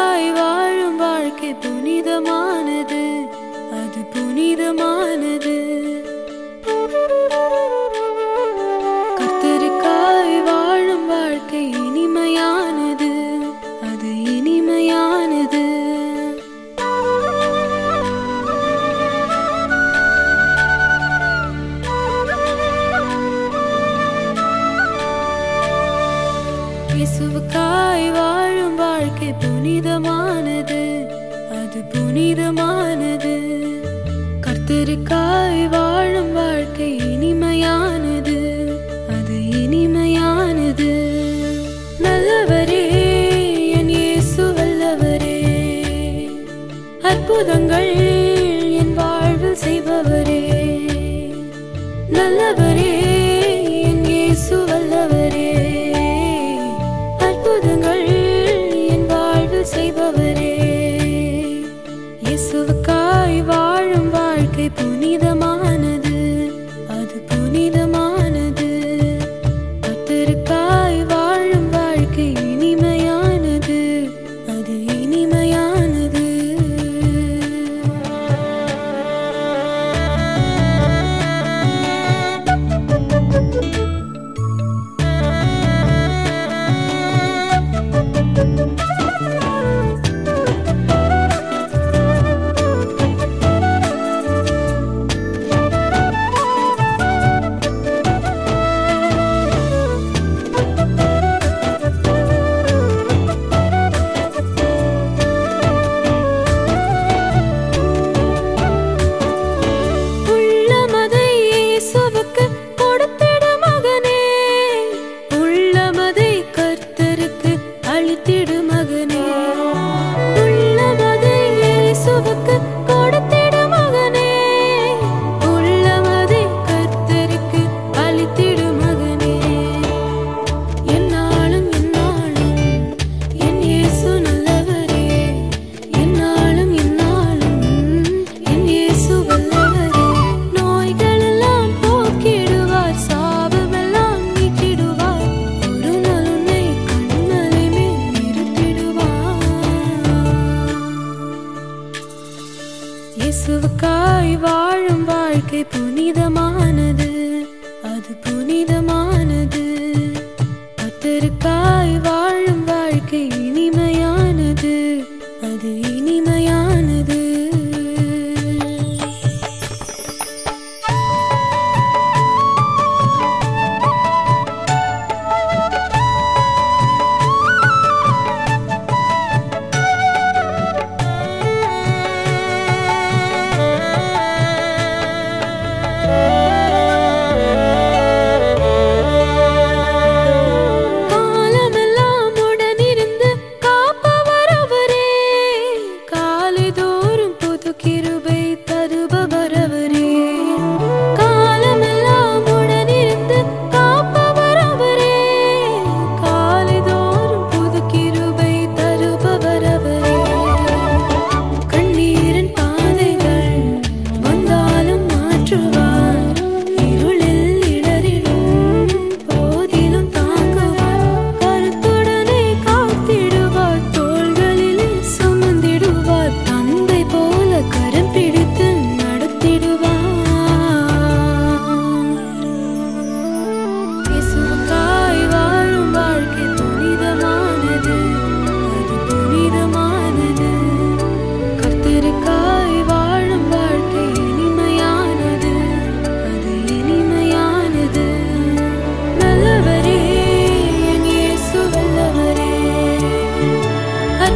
புனிதமாய் வாழும் வாழ்க்கை புனிதமானது. அது புனிதமானது. அது புனிதமானது. கர்த்தருக்காய் வாழும் வாழ்க்கை இனிமையானது. அது இனிமையானது. நல்லவரே என் இயேசு வல்லவரே. அற்புதங்கள் que pude.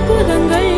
孤单的人